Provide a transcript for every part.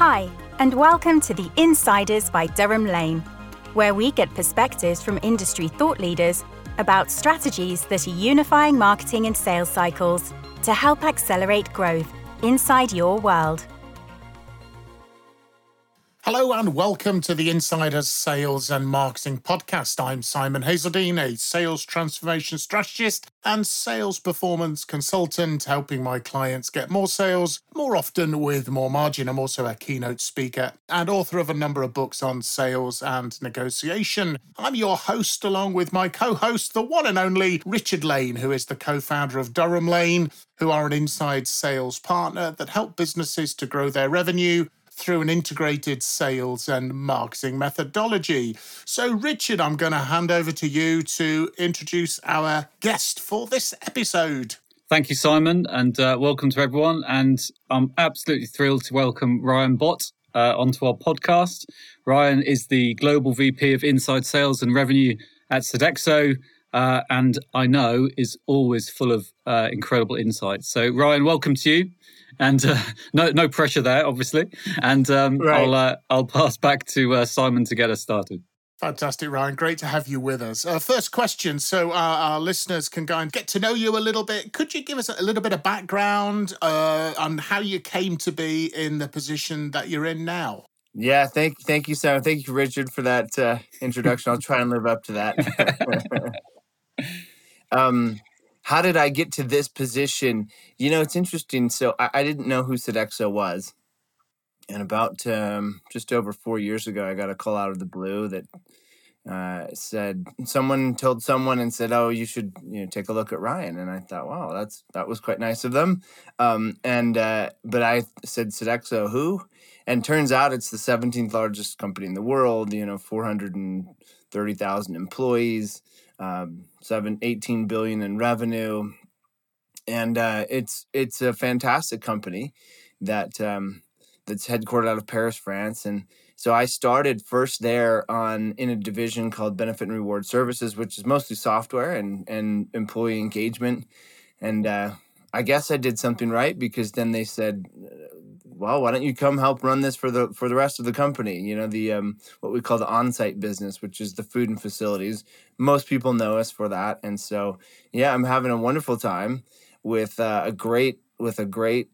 Hi, and welcome to the Insiders by Durham Lane, where we get perspectives from industry thought leaders about strategies that are unifying marketing and sales cycles to help accelerate growth inside your world. Hello and welcome to the Insiders Sales and Marketing Podcast. I'm Simon Hazeldine, a sales transformation strategist and sales performance consultant, helping my clients get more sales more often with more margin. I'm also a keynote speaker and author of a number of books on sales and negotiation. I'm your host, along with my co host, the one and only Richard Lane, who is the co founder of Durham Lane, who are an inside sales partner that help businesses to grow their revenue through an integrated sales and marketing methodology. So, Richard, I'm going to hand over to you to introduce our guest for this episode. Thank you, Simon, and uh, welcome to everyone. And I'm absolutely thrilled to welcome Ryan Bott uh, onto our podcast. Ryan is the Global VP of Inside Sales and Revenue at Sodexo. Uh, and I know is always full of uh, incredible insights. So, Ryan, welcome to you and uh, no no pressure there, obviously. And um, right. I'll uh, I'll pass back to uh, Simon to get us started. Fantastic, Ryan. Great to have you with us. Uh, first question. So, our, our, listeners can go and get to know you a little bit. Could you give us a little bit of background uh, on how you came to be in the position that you're in now? Yeah, thank thank you, Simon. Thank you, Richard, for that uh, introduction. I'll try and live up to that. um, how did I get to this position? You know, it's interesting. So I, I didn't know who Sodexo was. And about um, just over four years ago, I got a call out of the blue that uh, said someone told someone and said, "Oh, you should you know take a look at Ryan." And I thought, "Wow, that's that was quite nice of them." Um, and uh, but I said, "Sodexo, who?" And turns out it's the 17th largest company in the world. You know, 430,000 employees um, seven, 18 billion in revenue. And uh, it's it's a fantastic company that um, that's headquartered out of Paris, France. And so I started first there on in a division called Benefit and Reward Services, which is mostly software and and employee engagement. And uh, I guess I did something right because then they said, well, why don't you come help run this for the for the rest of the company? You know, the um, what we call the on-site business, which is the food and facilities. Most people know us for that, and so yeah, I'm having a wonderful time with uh, a great with a great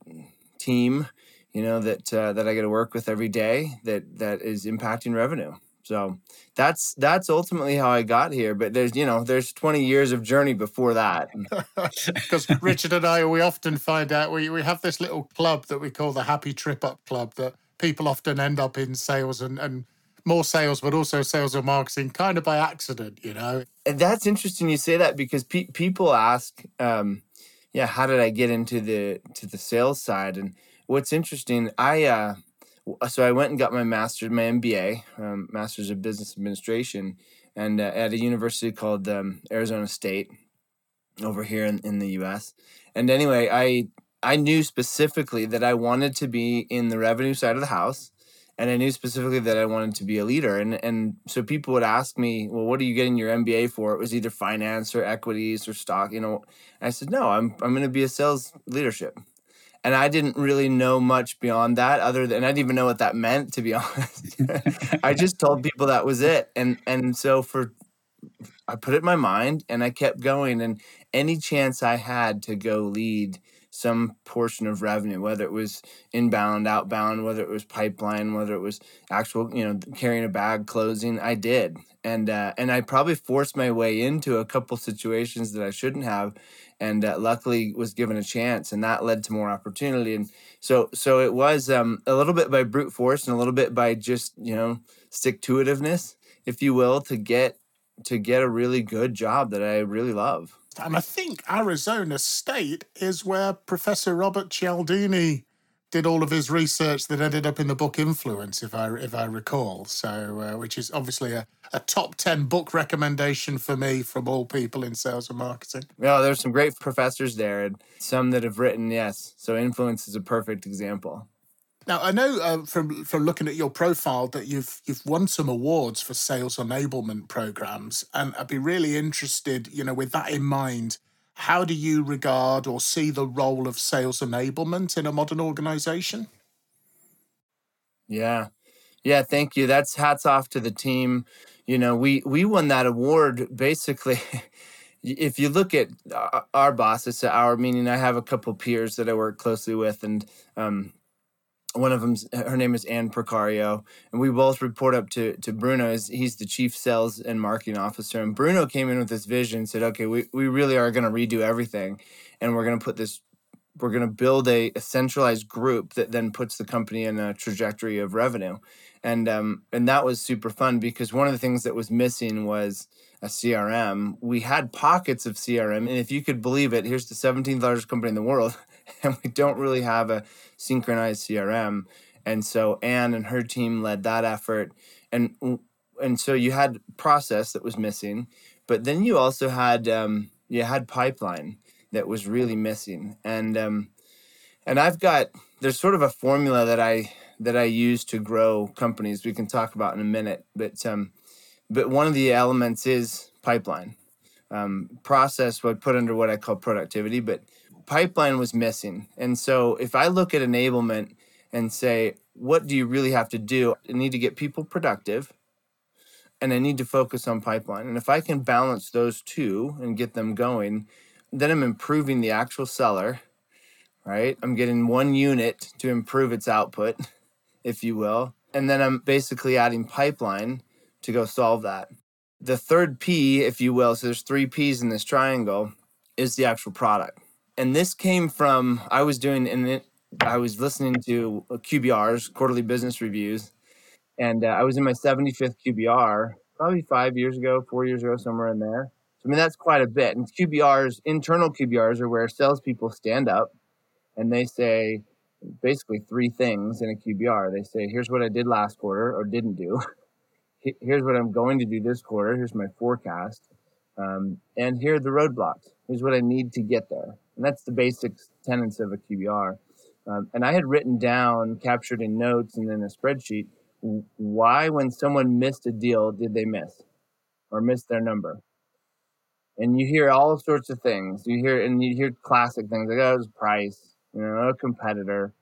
team. You know that uh, that I get to work with every day that that is impacting revenue. So that's that's ultimately how I got here. But there's you know there's 20 years of journey before that. Because Richard and I, we often find out we we have this little club that we call the Happy Trip Up Club that people often end up in sales and and more sales, but also sales and marketing, kind of by accident, you know. And that's interesting you say that because pe- people ask, um, yeah, how did I get into the to the sales side? And what's interesting, I. Uh, so I went and got my master's, my MBA, um, Master's of Business Administration, and uh, at a university called um, Arizona State, over here in, in the U.S. And anyway, I I knew specifically that I wanted to be in the revenue side of the house, and I knew specifically that I wanted to be a leader. And and so people would ask me, well, what are you getting your MBA for? It was either finance or equities or stock, you know. I said, no, I'm I'm going to be a sales leadership and I didn't really know much beyond that other than I didn't even know what that meant to be honest. I just told people that was it. And and so for I put it in my mind and I kept going and any chance I had to go lead some portion of revenue, whether it was inbound, outbound, whether it was pipeline, whether it was actual, you know, carrying a bag, closing, I did. And uh, and I probably forced my way into a couple situations that I shouldn't have and uh, luckily was given a chance and that led to more opportunity and so so it was um, a little bit by brute force and a little bit by just you know stick to itiveness if you will to get to get a really good job that i really love. And i think arizona state is where professor robert cialdini did all of his research that ended up in the book Influence, if I if I recall. So, uh, which is obviously a, a top ten book recommendation for me from all people in sales and marketing. Yeah, there's some great professors there, and some that have written. Yes, so Influence is a perfect example. Now I know uh, from from looking at your profile that you've you've won some awards for sales enablement programs, and I'd be really interested, you know, with that in mind, how do you regard or see the role of sales enablement in a modern organization? Yeah. Yeah, thank you. That's hats off to the team. You know, we we won that award basically if you look at our boss, it's our meaning I have a couple peers that I work closely with and um, one of them her name is Anne Precario and we both report up to to Bruno as he's the chief sales and marketing officer and Bruno came in with this vision said okay we, we really are going to redo everything and we're going to put this we're going to build a, a, centralized group that then puts the company in a trajectory of revenue. And um, and that was super fun because one of the things that was missing was a crm we had pockets of crm and if you could believe it here's the 17th largest company in the world and we don't really have a synchronized crm and so anne and her team led that effort and and so you had process that was missing but then you also had um, you had pipeline that was really missing. And um, and I've got there's sort of a formula that I that I use to grow companies. We can talk about in a minute, but um, but one of the elements is pipeline. Um, process would put under what I call productivity, but pipeline was missing. And so if I look at enablement and say, what do you really have to do? I need to get people productive and I need to focus on pipeline. And if I can balance those two and get them going, then I'm improving the actual seller, right? I'm getting one unit to improve its output, if you will. And then I'm basically adding pipeline to go solve that. The third P, if you will, so there's three P's in this triangle, is the actual product. And this came from, I was doing, and I was listening to QBRs, quarterly business reviews, and uh, I was in my 75th QBR probably five years ago, four years ago, somewhere in there. So, I mean, that's quite a bit. And QBRs, internal QBRs, are where salespeople stand up and they say basically three things in a QBR. They say, here's what I did last quarter or didn't do. Here's what I'm going to do this quarter. Here's my forecast. Um, and here are the roadblocks. Here's what I need to get there. And that's the basic tenets of a QBR. Um, and I had written down, captured in notes and in a spreadsheet, why, when someone missed a deal, did they miss or miss their number? and you hear all sorts of things. You hear and you hear classic things like, "Oh, it was price," you know, a competitor.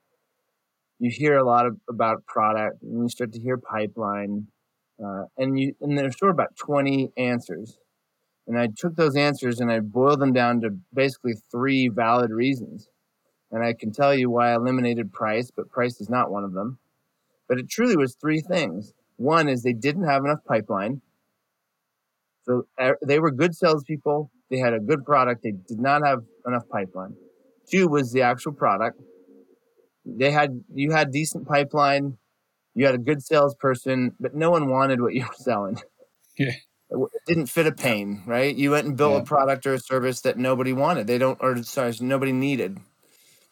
You hear a lot of, about product, and you start to hear pipeline, uh, and you and there's sort of about twenty answers. And I took those answers and I boiled them down to basically three valid reasons. And I can tell you why I eliminated price, but price is not one of them. But it truly was three things. One is they didn't have enough pipeline. So er, they were good salespeople. They had a good product. They did not have enough pipeline. Two was the actual product. They had you had decent pipeline. You had a good salesperson, but no one wanted what you were selling. Yeah. It didn't fit a pain, right? You went and built yeah. a product or a service that nobody wanted. They don't, or sorry, nobody needed.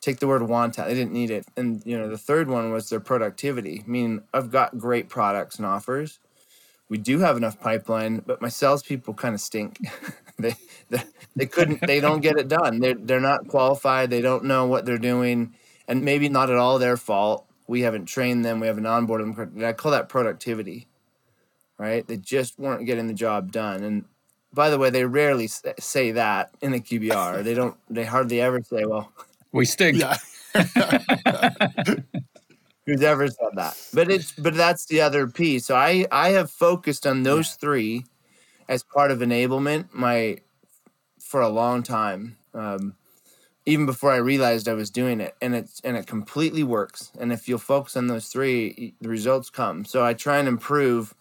Take the word want out. They didn't need it. And you know, the third one was their productivity. I mean, I've got great products and offers, we do have enough pipeline, but my salespeople kind of stink. they, they they couldn't they don't get it done. They're they're not qualified. They don't know what they're doing, and maybe not at all their fault. We haven't trained them. We haven't onboarded them. I call that productivity, right? They just weren't getting the job done. And by the way, they rarely say that in the QBR. they don't. They hardly ever say, "Well, we stink." Yeah. who's ever said that. But it's but that's the other piece. So I I have focused on those yeah. three as part of enablement my for a long time. Um, even before I realized I was doing it, and it's and it completely works. And if you'll focus on those three, the results come. So I try and improve.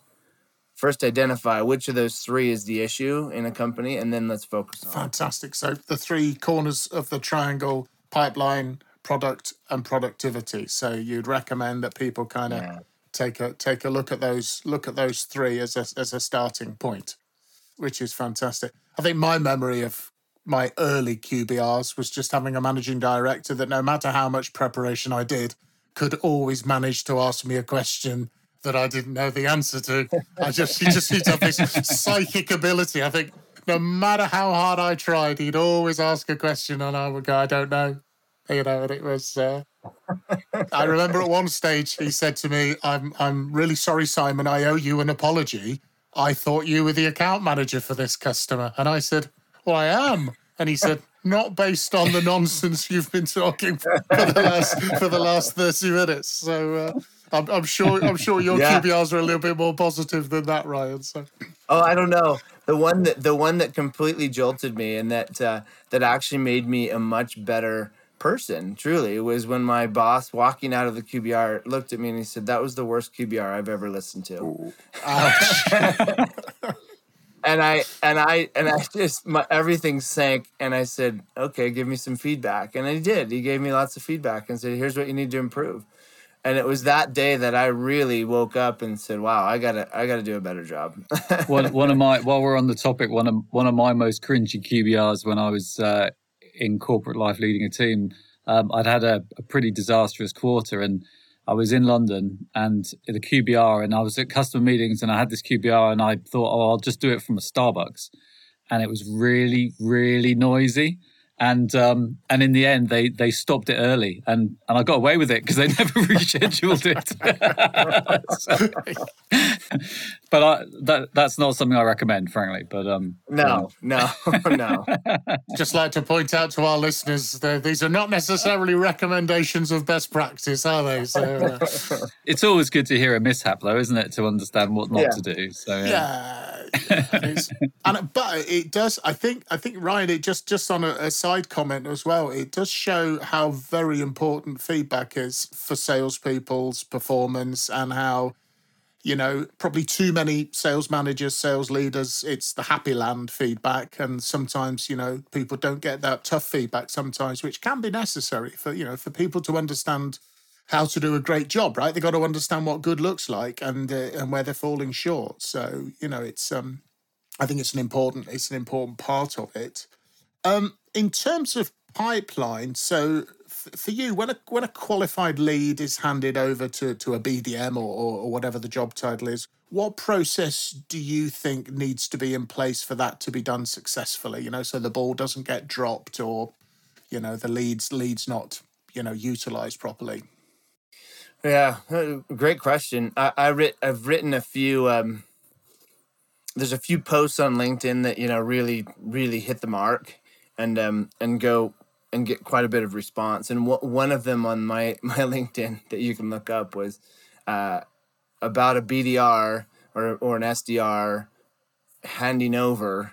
First, identify which of those three is the issue in a company, and then let's focus on. Fantastic. So the three corners of the triangle: pipeline, product and productivity. So you'd recommend that people kind of yeah. take a take a look at those look at those three as a, as a starting point, which is fantastic. I think my memory of my early QBRs was just having a managing director that no matter how much preparation I did, could always manage to ask me a question that I didn't know the answer to. I just he just he'd have this psychic ability. I think no matter how hard I tried, he'd always ask a question and I would go, I don't know you know, and it was. Uh, I remember at one stage he said to me, "I'm I'm really sorry, Simon. I owe you an apology. I thought you were the account manager for this customer," and I said, "Well, I am." And he said, "Not based on the nonsense you've been talking for the last for the last thirty minutes." So. Uh, I'm, I'm sure. I'm sure your yeah. QBRs are a little bit more positive than that, Ryan. So. Oh, I don't know. The one that the one that completely jolted me and that uh, that actually made me a much better person. Truly, was when my boss walking out of the QBR looked at me and he said, "That was the worst QBR I've ever listened to." and I and I and I just my, everything sank and I said, "Okay, give me some feedback." And he did. He gave me lots of feedback and said, "Here's what you need to improve." And it was that day that I really woke up and said, "Wow, I gotta I gotta do a better job." one one of my while we're on the topic, one of one of my most cringy QBRs when I was uh, in corporate life leading a team, um, I'd had a, a pretty disastrous quarter and I was in London and the QBR, and I was at customer meetings, and I had this QBR, and I thought, oh, I'll just do it from a Starbucks, and it was really, really noisy and um, and in the end they they stopped it early and and I got away with it because they never rescheduled it. so, but I, that that's not something I recommend, frankly. But um, no, no, no. Just like to point out to our listeners, that these are not necessarily recommendations of best practice, are they? So uh... it's always good to hear a mishap, though, isn't it, to understand what not yeah. to do? So yeah. yeah and but it does. I think. I think Ryan. It just just on a, a, side comment as well. It does show how very important feedback is for salespeople's performance and how. You know, probably too many sales managers, sales leaders, it's the happy land feedback. And sometimes, you know, people don't get that tough feedback sometimes, which can be necessary for, you know, for people to understand how to do a great job, right? They've got to understand what good looks like and uh, and where they're falling short. So you know, it's um, I think it's an important it's an important part of it. Um, in terms of pipeline, so for you, when a when a qualified lead is handed over to to a BDM or, or, or whatever the job title is, what process do you think needs to be in place for that to be done successfully? You know, so the ball doesn't get dropped or you know the leads leads not you know utilized properly. Yeah, uh, great question. I, I writ, I've written a few. Um, there's a few posts on LinkedIn that you know really really hit the mark, and um and go and get quite a bit of response. And one of them on my my LinkedIn that you can look up was uh, about a BDR or or an SDR handing over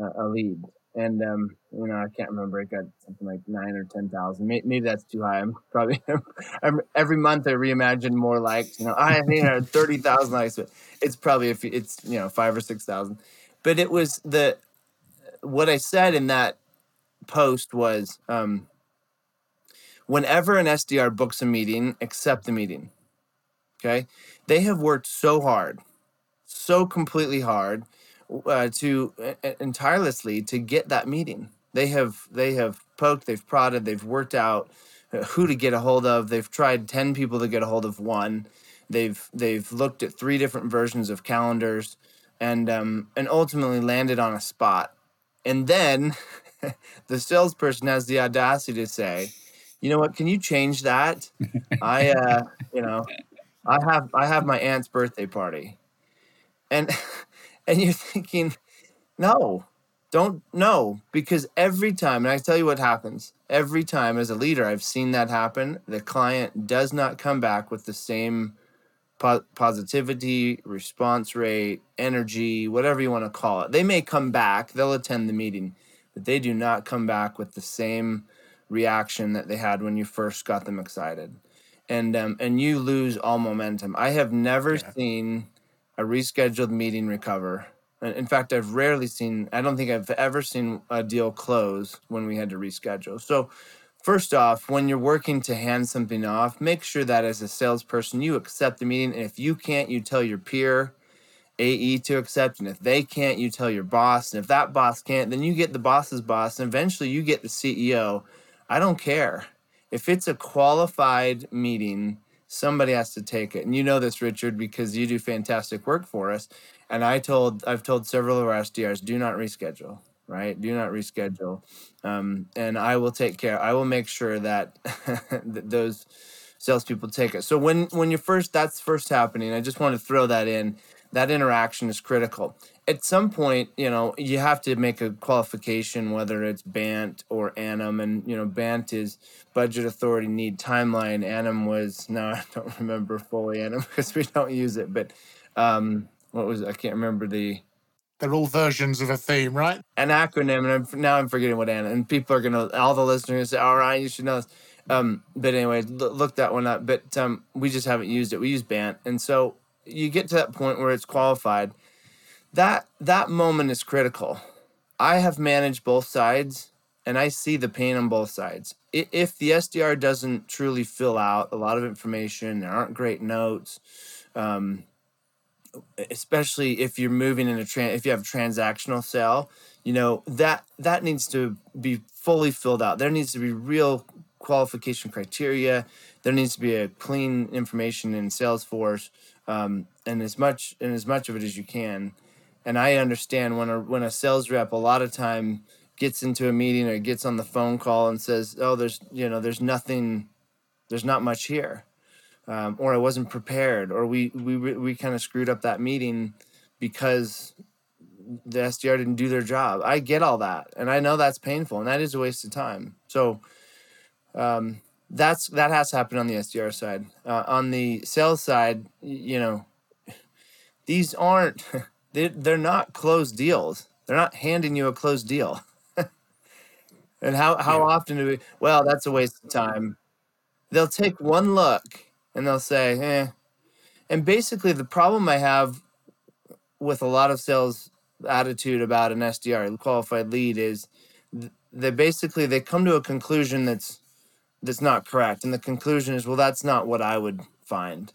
uh, a lead and um, you know, I can't remember. It got something like nine or ten thousand. Maybe, that's too high. I'm probably every month I reimagine more likes. You know, I had thirty thousand likes, but it's probably if it's you know five or six thousand. But it was the what I said in that post was um, whenever an SDR books a meeting, accept the meeting. Okay, they have worked so hard, so completely hard uh, to uh, entirely to get that meeting. They have they have poked, they've prodded, they've worked out uh, who to get a hold of. They've tried ten people to get a hold of one. They've they've looked at three different versions of calendars, and um, and ultimately landed on a spot. And then the salesperson has the audacity to say, "You know what? Can you change that? I uh, you know, I have I have my aunt's birthday party." And and you're thinking, no, don't no, because every time, and I tell you what happens every time as a leader, I've seen that happen. The client does not come back with the same po- positivity, response rate, energy, whatever you want to call it. They may come back, they'll attend the meeting, but they do not come back with the same reaction that they had when you first got them excited. And um, and you lose all momentum. I have never yeah. seen a rescheduled meeting recover. In fact, I've rarely seen, I don't think I've ever seen a deal close when we had to reschedule. So, first off, when you're working to hand something off, make sure that as a salesperson, you accept the meeting. And if you can't, you tell your peer AE to accept. And if they can't, you tell your boss. And if that boss can't, then you get the boss's boss. And eventually you get the CEO. I don't care. If it's a qualified meeting, somebody has to take it. And you know this, Richard, because you do fantastic work for us. And I told, I've told several of our SDRs, do not reschedule, right? Do not reschedule. Um, and I will take care. I will make sure that, that those salespeople take it. So when when you first that's first happening, I just want to throw that in. That interaction is critical. at some point, you know, you have to make a qualification, whether it's BANT or ANUM. And, you know, BANT is budget authority need timeline. ANUM was, no, I don't remember fully ANUM because we don't use it. But um, what was, I can't remember the. They're all versions of a theme, right? An acronym. And I'm, now I'm forgetting what ANUM, and people are going to, all the listeners say, all right, you should know this. Um, but anyway, look that one up. But um, we just haven't used it. We use BANT. And so you get to that point where it's qualified that that moment is critical. I have managed both sides and I see the pain on both sides. If the SDR doesn't truly fill out a lot of information, there aren't great notes, um, especially if you're moving in a tran- if you have a transactional sale, you know that that needs to be fully filled out. There needs to be real qualification criteria. There needs to be a clean information in Salesforce, um, and as much and as much of it as you can and I understand when a when a sales rep a lot of time gets into a meeting or gets on the phone call and says, "Oh, there's you know there's nothing, there's not much here," um, or I wasn't prepared, or we we we kind of screwed up that meeting because the SDR didn't do their job. I get all that, and I know that's painful, and that is a waste of time. So. Um, that's that has happened on the SDR side. Uh, on the sales side, you know, these aren't they they're not closed deals. They're not handing you a closed deal. and how how yeah. often do we? Well, that's a waste of time. They'll take one look and they'll say, "eh." And basically, the problem I have with a lot of sales attitude about an SDR qualified lead is they basically they come to a conclusion that's that's not correct and the conclusion is well that's not what i would find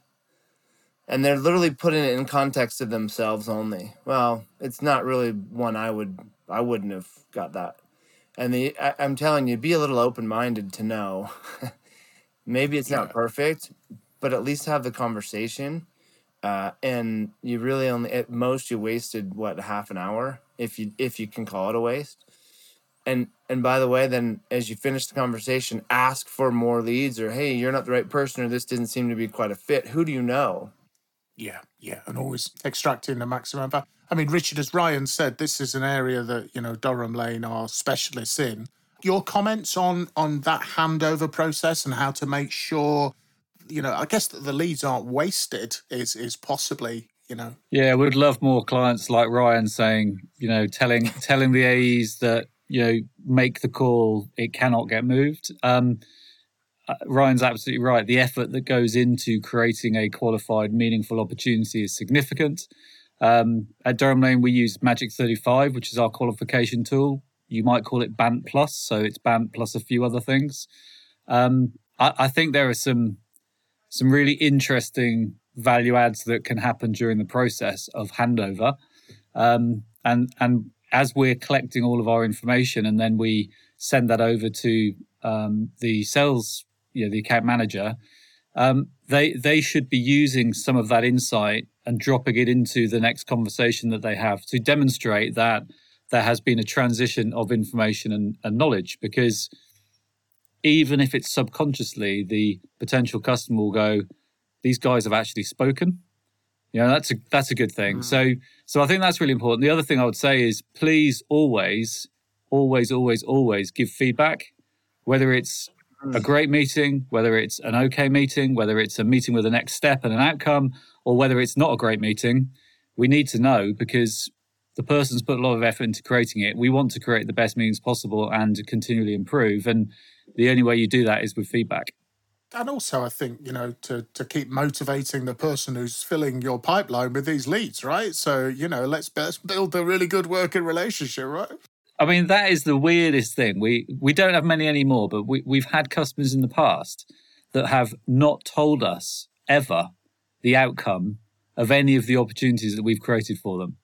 and they're literally putting it in context of themselves only. Well, it's not really one I would I wouldn't have got that. And the I, am telling you, be a little open minded to know. Maybe it's yeah. not perfect, but at least have the conversation. Uh, and you really only at most you wasted what half an hour if you if you can call it a waste. And and by the way, then as you finish the conversation, ask for more leads or hey, you're not the right person or this didn't seem to be quite a fit. Who do you know? Yeah, yeah, and always extracting the maximum value. I mean, Richard, as Ryan said, this is an area that you know Durham Lane are specialists in. Your comments on on that handover process and how to make sure, you know, I guess that the leads aren't wasted is is possibly you know. Yeah, we'd love more clients like Ryan saying, you know, telling telling the AEs that you know make the call, it cannot get moved. Um, uh, Ryan's absolutely right. The effort that goes into creating a qualified, meaningful opportunity is significant. Um, at Durham Lane, we use Magic 35, which is our qualification tool. You might call it Bant Plus, so it's Bant plus a few other things. Um, I, I, think there are some some really interesting value adds that can happen during the process of handover, um, and and as we're collecting all of our information, and then we send that over to um, the sales you know the account manager, um, they they should be using some of that insight and dropping it into the next conversation that they have to demonstrate that there has been a transition of information and, and knowledge because even if it's subconsciously the potential customer will go these guys have actually spoken know that's a that's a good thing mm. so so i think that's really important the other thing i would say is please always always always always give feedback whether it's a great meeting, whether it's an okay meeting, whether it's a meeting with a next step and an outcome, or whether it's not a great meeting, we need to know because the person's put a lot of effort into creating it. We want to create the best meetings possible and continually improve. And the only way you do that is with feedback. And also, I think, you know, to, to keep motivating the person who's filling your pipeline with these leads, right? So, you know, let's, let's build a really good working relationship, right? I mean, that is the weirdest thing. We we don't have many anymore, but we, we've had customers in the past that have not told us ever the outcome of any of the opportunities that we've created for them.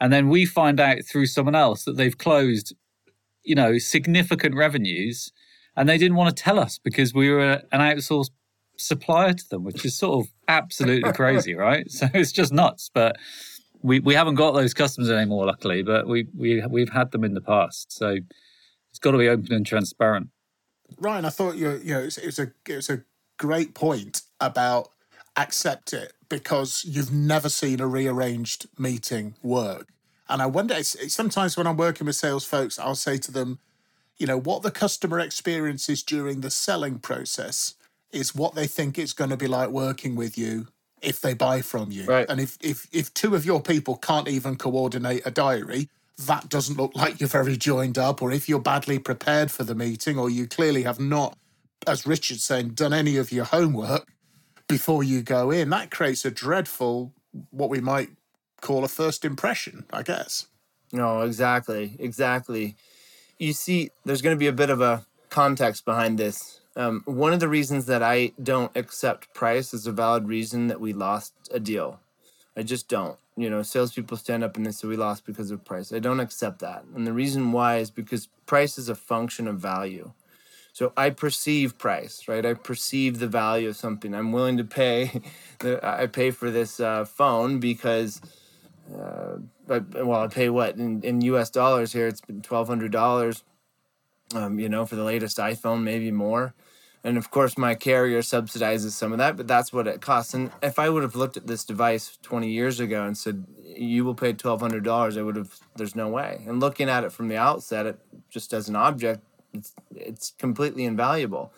And then we find out through someone else that they've closed, you know, significant revenues and they didn't want to tell us because we were an outsourced supplier to them, which is sort of absolutely crazy, right? So it's just nuts. But we we haven't got those customers anymore, luckily, but we we we've had them in the past. So it's got to be open and transparent. Ryan, I thought you you know it's, it's a it's a great point about accept it because you've never seen a rearranged meeting work. And I wonder, sometimes when I'm working with sales folks, I'll say to them, you know, what the customer experiences during the selling process is what they think it's going to be like working with you if they buy from you. Right. And if, if if two of your people can't even coordinate a diary, that doesn't look like you're very joined up. Or if you're badly prepared for the meeting, or you clearly have not, as Richard's saying, done any of your homework before you go in, that creates a dreadful, what we might call a first impression, I guess. No, exactly, exactly you see, there's going to be a bit of a context behind this. Um, one of the reasons that I don't accept price is a valid reason that we lost a deal. I just don't. You know, salespeople stand up and they say we lost because of price. I don't accept that. And the reason why is because price is a function of value. So I perceive price, right? I perceive the value of something. I'm willing to pay. I pay for this uh, phone because uh, but well, I pay what in, in U.S. dollars here. It's been twelve hundred dollars. Um, you know, for the latest iPhone, maybe more. And of course, my carrier subsidizes some of that, but that's what it costs. And if I would have looked at this device 20 years ago and said, you will pay $1,200, I would have, there's no way. And looking at it from the outset, it just as an object, it's, it's completely invaluable.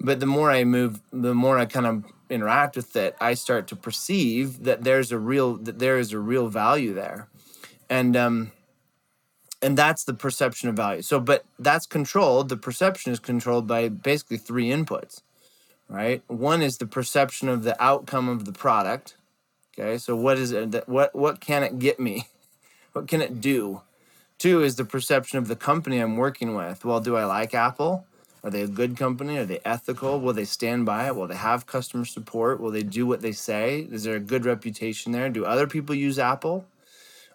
But the more I move, the more I kind of interact with it, I start to perceive that there's a real that there is a real value there, and um, and that's the perception of value. So, but that's controlled. The perception is controlled by basically three inputs, right? One is the perception of the outcome of the product. Okay, so what is it? That, what what can it get me? What can it do? Two is the perception of the company I'm working with. Well, do I like Apple? Are they a good company? Are they ethical? Will they stand by it? Will they have customer support? Will they do what they say? Is there a good reputation there? Do other people use Apple?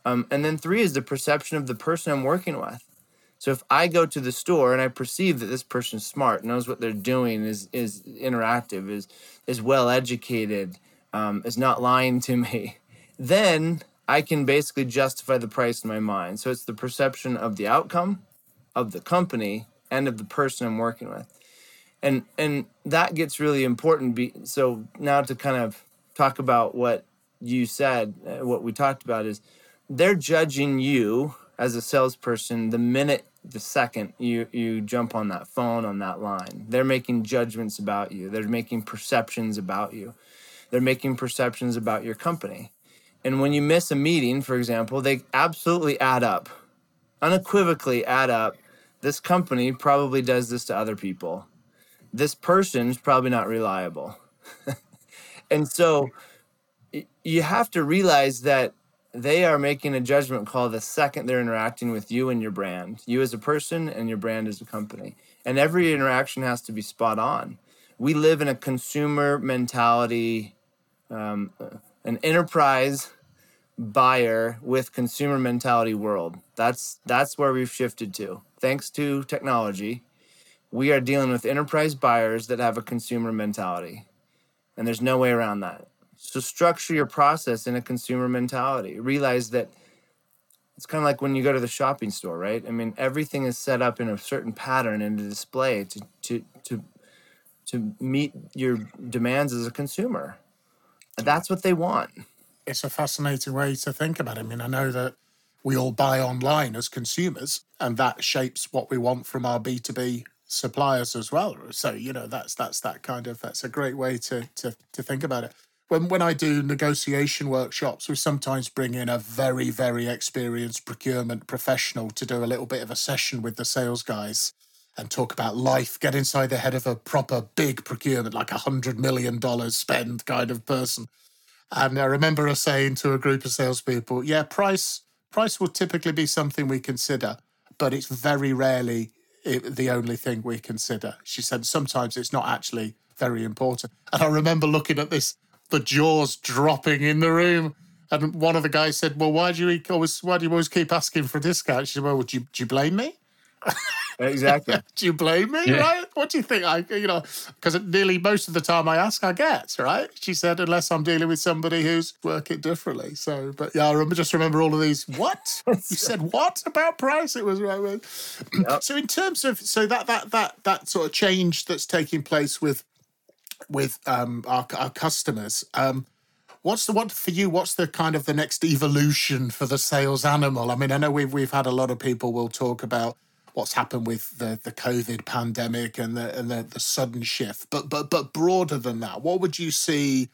Um, and then three is the perception of the person I'm working with. So if I go to the store and I perceive that this person's smart, knows what they're doing, is is interactive, is is well educated, um, is not lying to me, then I can basically justify the price in my mind. So it's the perception of the outcome, of the company, and of the person I'm working with. And and that gets really important. Be, so now to kind of talk about what you said, uh, what we talked about is they're judging you as a salesperson the minute the second you you jump on that phone on that line they're making judgments about you they're making perceptions about you they're making perceptions about your company and when you miss a meeting for example they absolutely add up unequivocally add up this company probably does this to other people. This person's probably not reliable. and so you have to realize that they are making a judgment call the second they're interacting with you and your brand, you as a person and your brand as a company. And every interaction has to be spot on. We live in a consumer mentality, um, an enterprise buyer with consumer mentality world. That's that's where we've shifted to thanks to technology, we are dealing with enterprise buyers that have a consumer mentality. And there's no way around that. So structure your process in a consumer mentality. Realize that it's kind of like when you go to the shopping store, right? I mean, everything is set up in a certain pattern and a display to to to to meet your demands as a consumer. That's what they want. It's a fascinating way to think about it. I mean, I know that we all buy online as consumers, and that shapes what we want from our B2B suppliers as well. So, you know, that's that's that kind of that's a great way to to to think about it. When when I do negotiation workshops, we sometimes bring in a very, very experienced procurement professional to do a little bit of a session with the sales guys and talk about life, get inside the head of a proper big procurement, like a hundred million dollars spend kind of person. And I remember us saying to a group of salespeople, yeah, price Price will typically be something we consider, but it's very rarely the only thing we consider. She said sometimes it's not actually very important. And I remember looking at this, the jaws dropping in the room. And one of the guys said, "Well, why do you always why do you always keep asking for a discount?" She said, "Well, do you, do you blame me?" Exactly. do you blame me? Yeah. Right? What do you think? I, you know, because nearly most of the time I ask, I get right. She said, unless I'm dealing with somebody who's working differently. So, but yeah, I remember, just remember all of these. What you said? What about price? It was right. Yep. So, in terms of so that that that that sort of change that's taking place with with um, our our customers. Um, What's the what for you? What's the kind of the next evolution for the sales animal? I mean, I know we've we've had a lot of people will talk about what's happened with the the COVID pandemic and the and the, the sudden shift, but but but broader than that, what would you see?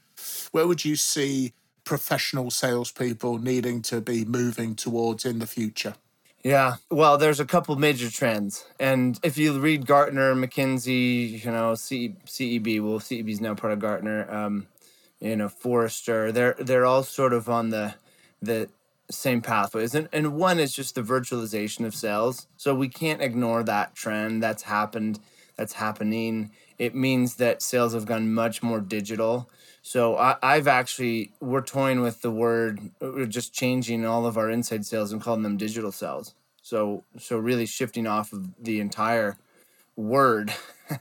Where would you see professional salespeople needing to be moving towards in the future? Yeah, well, there's a couple major trends, and if you read Gartner, McKinsey, you know, C- CEB, well, CEB is now part of Gartner. Um, you know Forrester. They're they're all sort of on the the same pathways. And, and one is just the virtualization of sales so we can't ignore that trend that's happened that's happening. It means that sales have gone much more digital. So I, i've actually we're toying with the word we're just changing all of our inside sales and calling them digital sales so so really shifting off of the entire word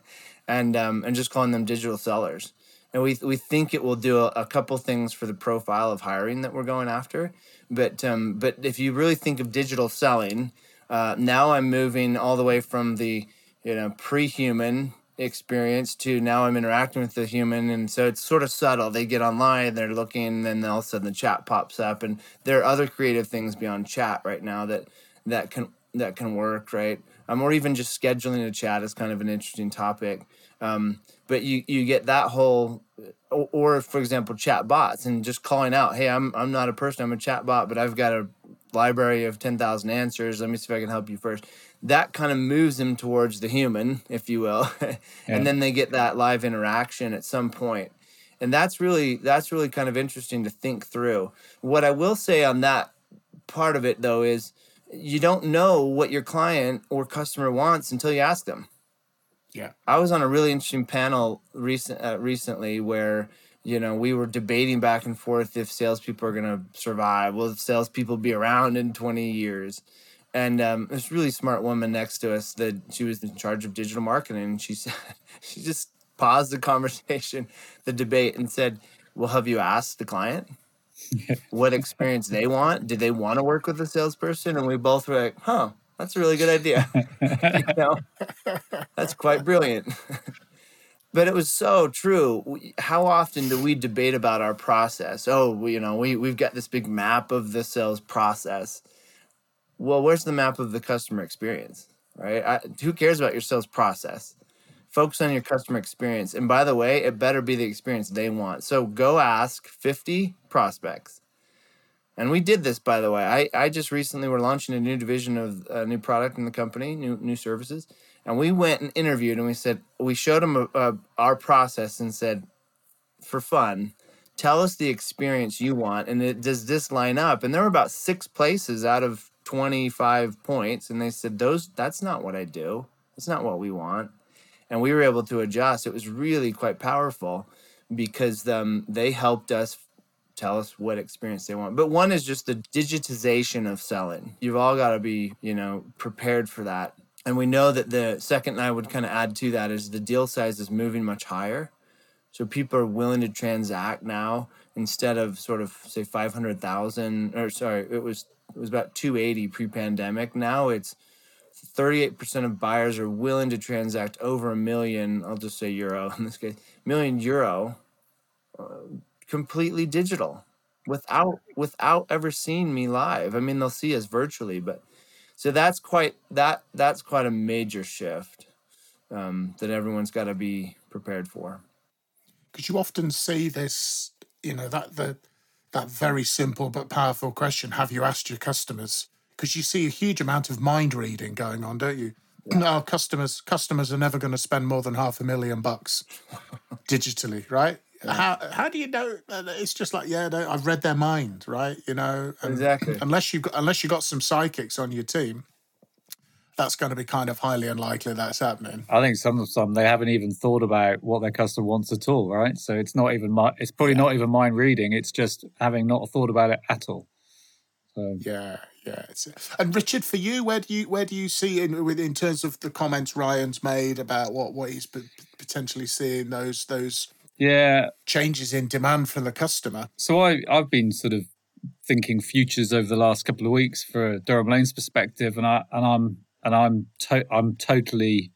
and um, and just calling them digital sellers and we we think it will do a, a, couple things for the profile of hiring that we're going after. But um, but if you really think of digital selling, uh, now I'm moving all the way from the you know pre-human experience to now I'm interacting with the human, and so it's sort of subtle. They get online, they're looking, and then all of a sudden the chat pops up, and there are other creative things beyond chat right now that that can that can work, right? Um, or even just scheduling a chat is kind of an interesting topic. Um, but you you get that whole or, or, for example chat bots and just calling out hey i'm i'm not a person i'm a chat bot but i've got a library of 10,000 answers. Let me see if i can help you first. That kind of moves them towards the human if you will yeah. and then they get that live interaction at some point. And that's really that's really kind of interesting to think through. What i will say on that part of it though is you don't know what your client or customer wants until you ask them yeah. I was on a really interesting panel recent uh, recently where you know we were debating back and forth if salespeople are going to survive. Will salespeople be around in twenty years? And um, this really smart woman next to us that she was in charge of digital marketing, and she said she just paused the conversation, the debate, and said, "Well, have you asked the client?" what experience they want. Did they want to work with a salesperson? And we both were like, huh, that's a really good idea. you know, that's quite brilliant. but it was so true. How often do we debate about our process? Oh, you know, we we've got this big map of the sales process. Well, where's the map of the customer experience? Right? I, who cares about your sales process? Focus on your customer experience. And by the way, it better be the experience they want. So go ask 50 prospects and we did this, by the way. I, I just recently were launching a new division of a new product in the company, new new services, and we went and interviewed, and we said we showed them a, a, our process and said, for fun, tell us the experience you want, and it, does this line up? And there were about six places out of twenty five points, and they said those that's not what I do. That's not what we want, and we were able to adjust. It was really quite powerful because um, they helped us tell us what experience they want. But one is just the digitization of selling. You've all got to be, you know, prepared for that. And we know that the second I would kind of add to that is the deal size is moving much higher. So people are willing to transact now instead of sort of say 500,000 or sorry, it was it was about 280 pre-pandemic. Now it's 38% of buyers are willing to transact over a million, I'll just say euro in this case, million euro uh, completely digital without without ever seeing me live. I mean, they'll see us virtually, but so that's quite that that's quite a major shift um, that everyone's got to be prepared for. Because you often see this, you know, that the that very simple but powerful question: Have you asked your customers? Because you see a huge amount of mind reading going on, don't you? Yeah. No, customers customers are never going to spend more than half a million bucks digitally, right? How how do you know? Uh, it's just like yeah, no, I've read their mind, right? You know, exactly. Unless you've got unless you got some psychics on your team, that's going to be kind of highly unlikely that's happening. I think some of some they haven't even thought about what their customer wants at all, right? So it's not even it's probably yeah. not even mind reading. It's just having not thought about it at all. So yeah, yeah. and Richard, for you, where do you where do you see in in terms of the comments Ryan's made about what what he's potentially seeing those those yeah changes in demand from the customer. So I I've been sort of thinking futures over the last couple of weeks for Durham Lane's perspective, and I and I'm and I'm to, I'm totally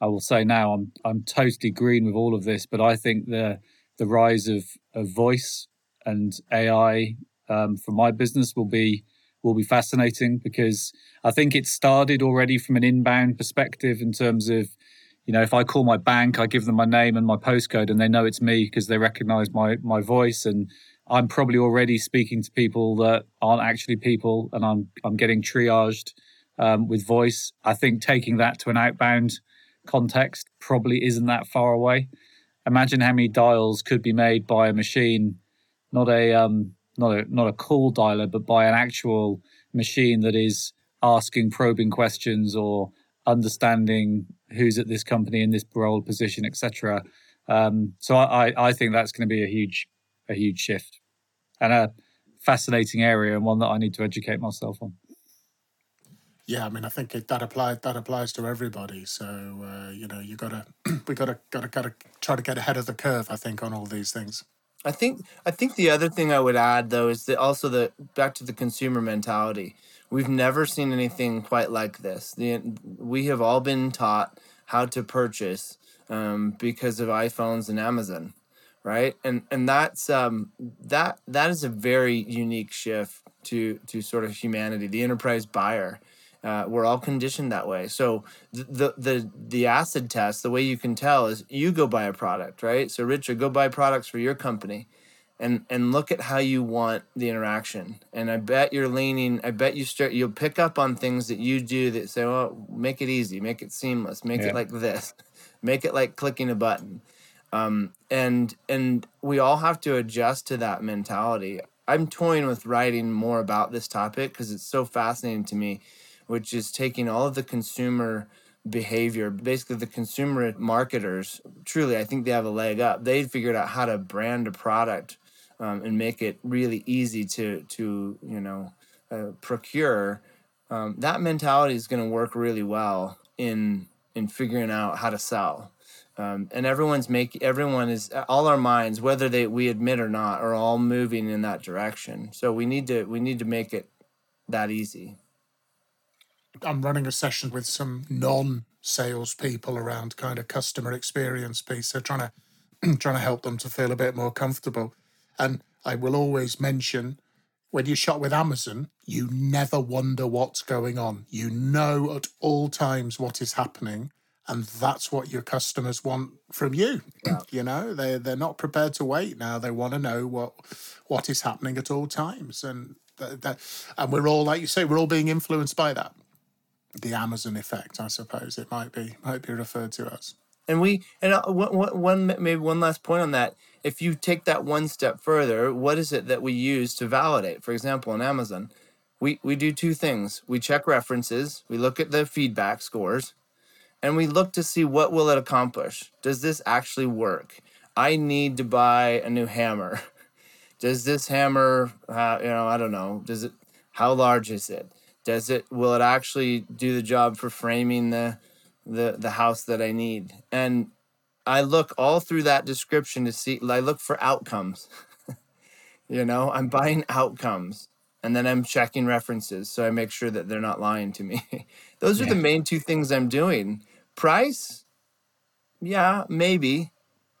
I will say now I'm I'm totally green with all of this, but I think the the rise of of voice and AI um, for my business will be will be fascinating because I think it started already from an inbound perspective in terms of, you know, if I call my bank, I give them my name and my postcode, and they know it's me because they recognize my my voice, and I'm probably already speaking to people that aren't actually people, and I'm I'm getting triaged um, with voice. I think taking that to an outbound context probably isn't that far away. Imagine how many dials could be made by a machine, not a um, not a not a call dialer, but by an actual machine that is asking probing questions or understanding who's at this company in this role position, etc. Um, so I, I think that's going to be a huge a huge shift and a fascinating area and one that I need to educate myself on. Yeah, I mean, I think it, that applies that applies to everybody. So uh, you know, you gotta we gotta gotta gotta try to get ahead of the curve. I think on all these things. I think I think the other thing I would add though is that also the back to the consumer mentality. We've never seen anything quite like this. The, we have all been taught how to purchase um, because of iPhones and Amazon, right? And and that's um, that that is a very unique shift to to sort of humanity. The enterprise buyer uh, we're all conditioned that way. So the, the the acid test, the way you can tell is you go buy a product, right? So Richard, go buy products for your company, and and look at how you want the interaction. And I bet you're leaning. I bet you start. You'll pick up on things that you do that say, "Well, make it easy, make it seamless, make yeah. it like this, make it like clicking a button." Um, and and we all have to adjust to that mentality. I'm toying with writing more about this topic because it's so fascinating to me which is taking all of the consumer behavior, basically the consumer marketers. Truly, I think they have a leg up. They figured out how to brand a product um, and make it really easy to to you know uh, procure. Um, that mentality is going to work really well in in figuring out how to sell. Um, and everyone's making everyone is all our minds whether they we admit or not are all moving in that direction so we need to we need to make it that easy I'm running a session with some non salespeople around kind of customer experience piece. So trying to trying to help them to feel a bit more comfortable. And I will always mention when you shop with Amazon, you never wonder what's going on. You know at all times what is happening. And that's what your customers want from you. Yeah. You know, they they're not prepared to wait now. They want to know what what is happening at all times. And that, that, and we're all, like you say, we're all being influenced by that the Amazon effect, I suppose it might be might be referred to as. And we and uh, one, maybe one last point on that. If you take that one step further, what is it that we use to validate? For example, on Amazon, we we do two things. We check references, we look at the feedback scores, and we look to see what will it accomplish. Does this actually work? I need to buy a new hammer. Does this hammer, uh, you know, I don't know. Does it? How large is it? Does it will it actually do the job for framing the the the house that I need? And I look all through that description to see I look for outcomes. you know, I'm buying outcomes and then I'm checking references so I make sure that they're not lying to me. Those are yeah. the main two things I'm doing. Price? Yeah, maybe.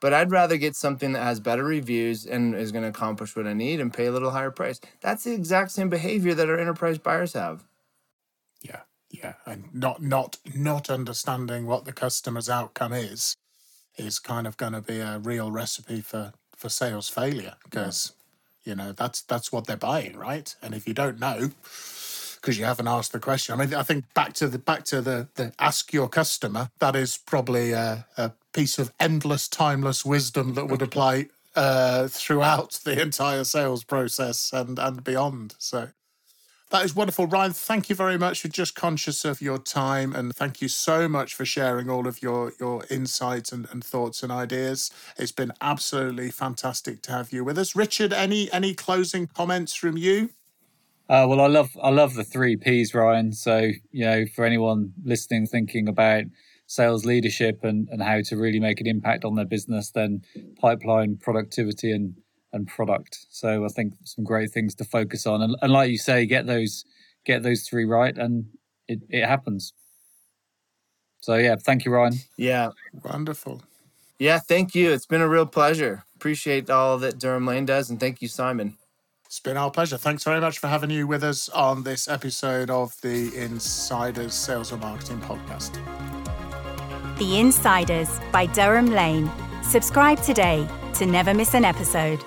But I'd rather get something that has better reviews and is going to accomplish what I need and pay a little higher price. That's the exact same behavior that our enterprise buyers have. Yeah, yeah, and not not not understanding what the customer's outcome is is kind of going to be a real recipe for for sales failure because yeah. you know that's that's what they're buying, right? And if you don't know because you haven't asked the question. I mean, I think back to the back to the, the ask your customer. That is probably a, a piece of endless, timeless wisdom that would apply uh, throughout the entire sales process and and beyond. So that is wonderful. Ryan, thank you very much for just conscious of your time and thank you so much for sharing all of your, your insights and, and thoughts and ideas. It's been absolutely fantastic to have you with us. Richard, any any closing comments from you? Uh, well, I love I love the three P's, Ryan. So you know, for anyone listening, thinking about sales leadership and, and how to really make an impact on their business, then pipeline, productivity, and and product. So I think some great things to focus on, and, and like you say, get those get those three right, and it, it happens. So yeah, thank you, Ryan. Yeah, wonderful. Yeah, thank you. It's been a real pleasure. Appreciate all that Durham Lane does, and thank you, Simon. It's been our pleasure. Thanks very much for having you with us on this episode of the Insiders Sales and Marketing Podcast. The Insiders by Durham Lane. Subscribe today to never miss an episode.